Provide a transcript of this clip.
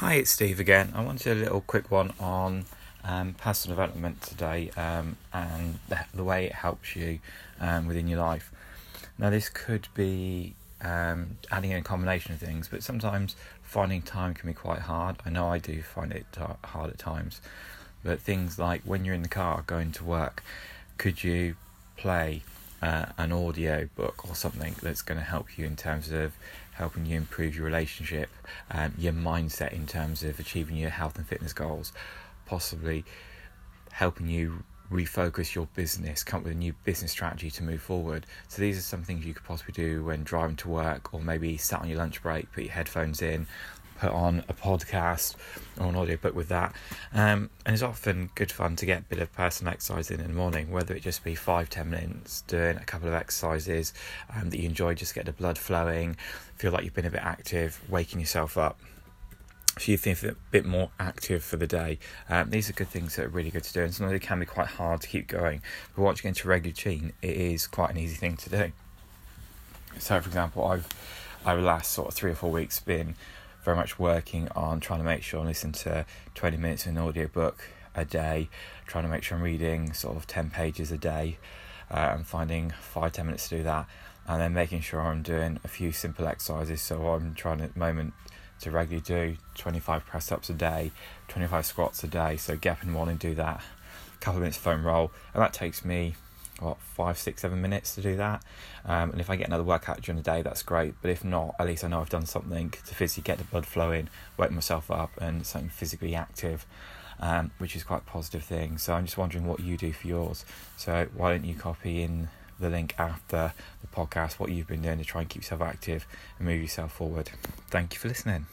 Hi, it's Steve again. I wanted a little quick one on um, personal development today um, and the, the, way it helps you um, within your life. Now, this could be um, adding in a combination of things, but sometimes finding time can be quite hard. I know I do find it hard at times, but things like when you're in the car going to work, could you play uh, an audio book or something that's going to help you in terms of helping you improve your relationship, um, your mindset in terms of achieving your health and fitness goals, possibly helping you refocus your business, come up with a new business strategy to move forward. So these are some things you could possibly do when driving to work or maybe sat on your lunch break, put your headphones in, put on a podcast or an audiobook with that. Um, and it's often good fun to get a bit of personal exercise in in the morning, whether it just be five, ten minutes doing a couple of exercises um, that you enjoy, just get the blood flowing, feel like you've been a bit active, waking yourself up. So you feel a bit more active for the day. Um, these are good things that are really good to do, and sometimes it can be quite hard to keep going. But once you get into a regular routine, it is quite an easy thing to do. So, for example, I've over the last sort of three or four weeks been very much working on trying to make sure I listen to 20 minutes in an audiobook a day, trying to make sure I'm reading sort of 10 pages a day uh, and finding five, 10 minutes to do that, and then making sure I'm doing a few simple exercises. So I'm trying at the moment to regularly do 25 press ups a day, 25 squats a day. So get up in the morning, do that, a couple of minutes foam roll, and that takes me what five, six, seven minutes to do that. Um, and if I get another workout during the day, that's great. But if not, at least I know I've done something to physically get the blood flowing, wake myself up, and something physically active, um, which is quite a positive thing. So I'm just wondering what you do for yours. So why don't you copy in the link after the podcast what you've been doing to try and keep yourself active and move yourself forward. Thank you for listening.